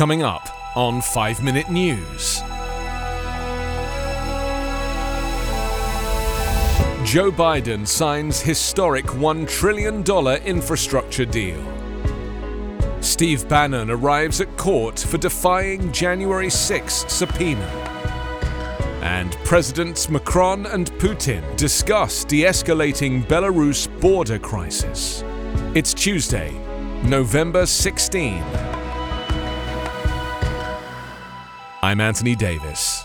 Coming up on 5 Minute News. Joe Biden signs historic $1 trillion infrastructure deal. Steve Bannon arrives at court for defying January 6 subpoena. And Presidents Macron and Putin discuss de escalating Belarus border crisis. It's Tuesday, November 16. I'm Anthony Davis.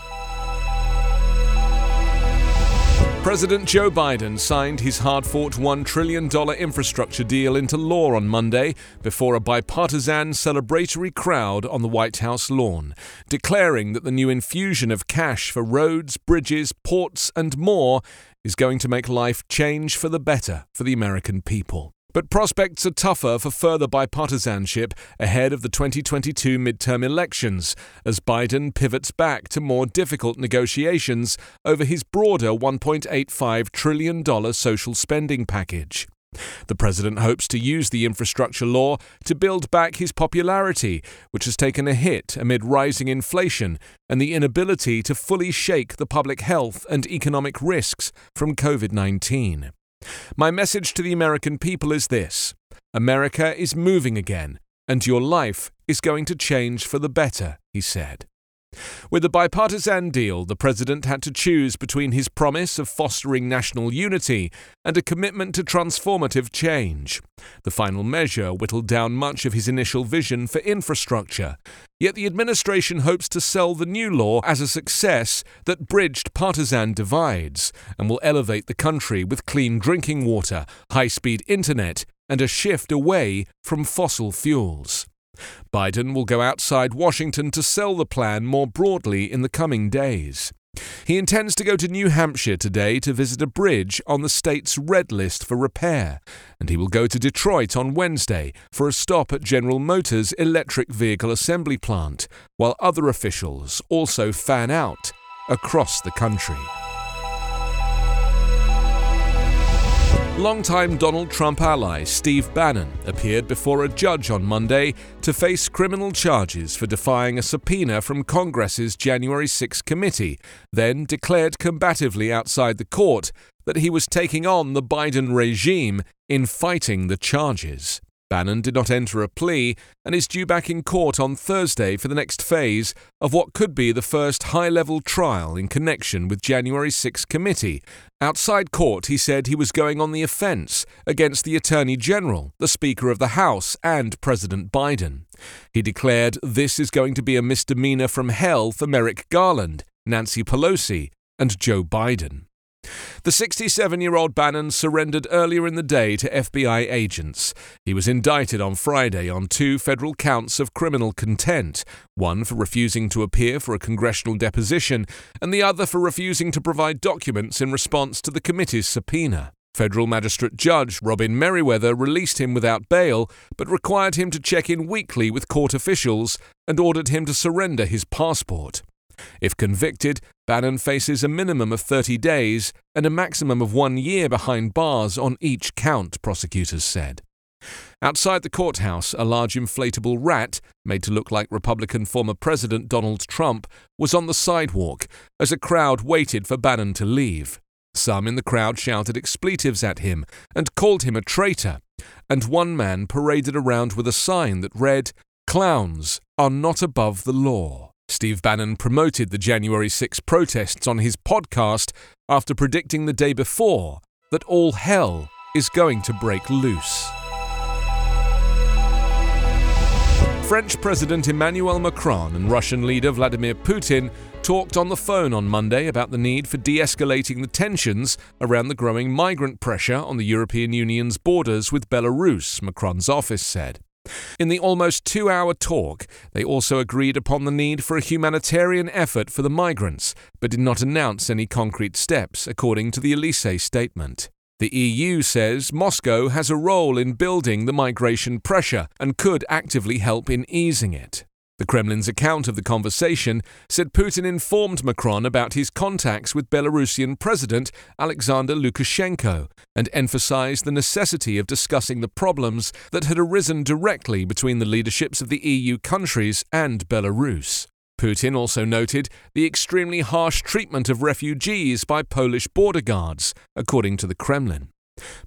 President Joe Biden signed his hard fought $1 trillion infrastructure deal into law on Monday before a bipartisan celebratory crowd on the White House lawn, declaring that the new infusion of cash for roads, bridges, ports, and more is going to make life change for the better for the American people. But prospects are tougher for further bipartisanship ahead of the 2022 midterm elections as Biden pivots back to more difficult negotiations over his broader $1.85 trillion social spending package. The president hopes to use the infrastructure law to build back his popularity, which has taken a hit amid rising inflation and the inability to fully shake the public health and economic risks from COVID 19. My message to the American people is this America is moving again, and your life is going to change for the better, he said. With the bipartisan deal, the president had to choose between his promise of fostering national unity and a commitment to transformative change. The final measure whittled down much of his initial vision for infrastructure. Yet the administration hopes to sell the new law as a success that bridged partisan divides and will elevate the country with clean drinking water, high speed internet, and a shift away from fossil fuels. Biden will go outside Washington to sell the plan more broadly in the coming days. He intends to go to New Hampshire today to visit a bridge on the state's red list for repair, and he will go to Detroit on Wednesday for a stop at General Motors' electric vehicle assembly plant, while other officials also fan out across the country. Longtime Donald Trump ally Steve Bannon appeared before a judge on Monday to face criminal charges for defying a subpoena from Congress's January 6 committee, then declared combatively outside the court that he was taking on the Biden regime in fighting the charges. Bannon did not enter a plea and is due back in court on Thursday for the next phase of what could be the first high level trial in connection with January 6 committee. Outside court, he said he was going on the offense against the Attorney General, the Speaker of the House, and President Biden. He declared this is going to be a misdemeanor from hell for Merrick Garland, Nancy Pelosi, and Joe Biden. The 67 year old Bannon surrendered earlier in the day to FBI agents. He was indicted on Friday on two federal counts of criminal contempt one for refusing to appear for a congressional deposition, and the other for refusing to provide documents in response to the committee's subpoena. Federal Magistrate Judge Robin Meriweather released him without bail, but required him to check in weekly with court officials and ordered him to surrender his passport. If convicted, Bannon faces a minimum of 30 days and a maximum of one year behind bars on each count, prosecutors said. Outside the courthouse, a large inflatable rat, made to look like Republican former President Donald Trump, was on the sidewalk as a crowd waited for Bannon to leave. Some in the crowd shouted expletives at him and called him a traitor, and one man paraded around with a sign that read, Clowns are not above the law. Steve Bannon promoted the January 6 protests on his podcast after predicting the day before that all hell is going to break loose. French President Emmanuel Macron and Russian leader Vladimir Putin talked on the phone on Monday about the need for de escalating the tensions around the growing migrant pressure on the European Union's borders with Belarus, Macron's office said. In the almost two hour talk, they also agreed upon the need for a humanitarian effort for the migrants, but did not announce any concrete steps, according to the Elysee statement. The EU says Moscow has a role in building the migration pressure and could actively help in easing it. The Kremlin's account of the conversation said Putin informed Macron about his contacts with Belarusian President Alexander Lukashenko and emphasized the necessity of discussing the problems that had arisen directly between the leaderships of the EU countries and Belarus. Putin also noted the extremely harsh treatment of refugees by Polish border guards, according to the Kremlin.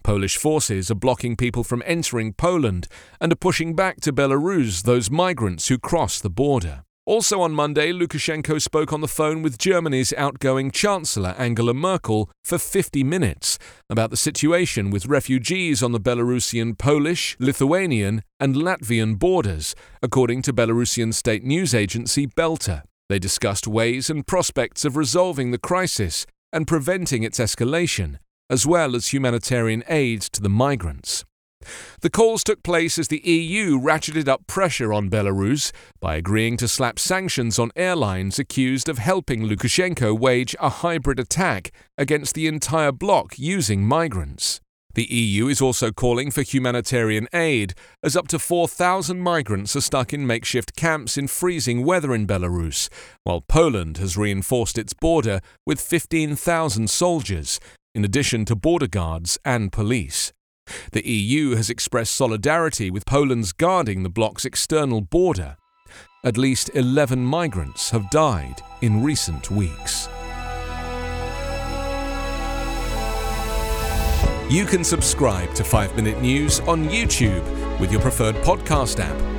Polish forces are blocking people from entering Poland and are pushing back to Belarus those migrants who cross the border. Also on Monday, Lukashenko spoke on the phone with Germany's outgoing Chancellor Angela Merkel for 50 minutes about the situation with refugees on the Belarusian Polish, Lithuanian, and Latvian borders, according to Belarusian state news agency Belta. They discussed ways and prospects of resolving the crisis and preventing its escalation, as well as humanitarian aid to the migrants. The calls took place as the EU ratcheted up pressure on Belarus by agreeing to slap sanctions on airlines accused of helping Lukashenko wage a hybrid attack against the entire bloc using migrants. The EU is also calling for humanitarian aid, as up to 4,000 migrants are stuck in makeshift camps in freezing weather in Belarus, while Poland has reinforced its border with 15,000 soldiers, in addition to border guards and police. The EU has expressed solidarity with Poland's guarding the bloc's external border. At least 11 migrants have died in recent weeks. You can subscribe to 5 Minute News on YouTube with your preferred podcast app.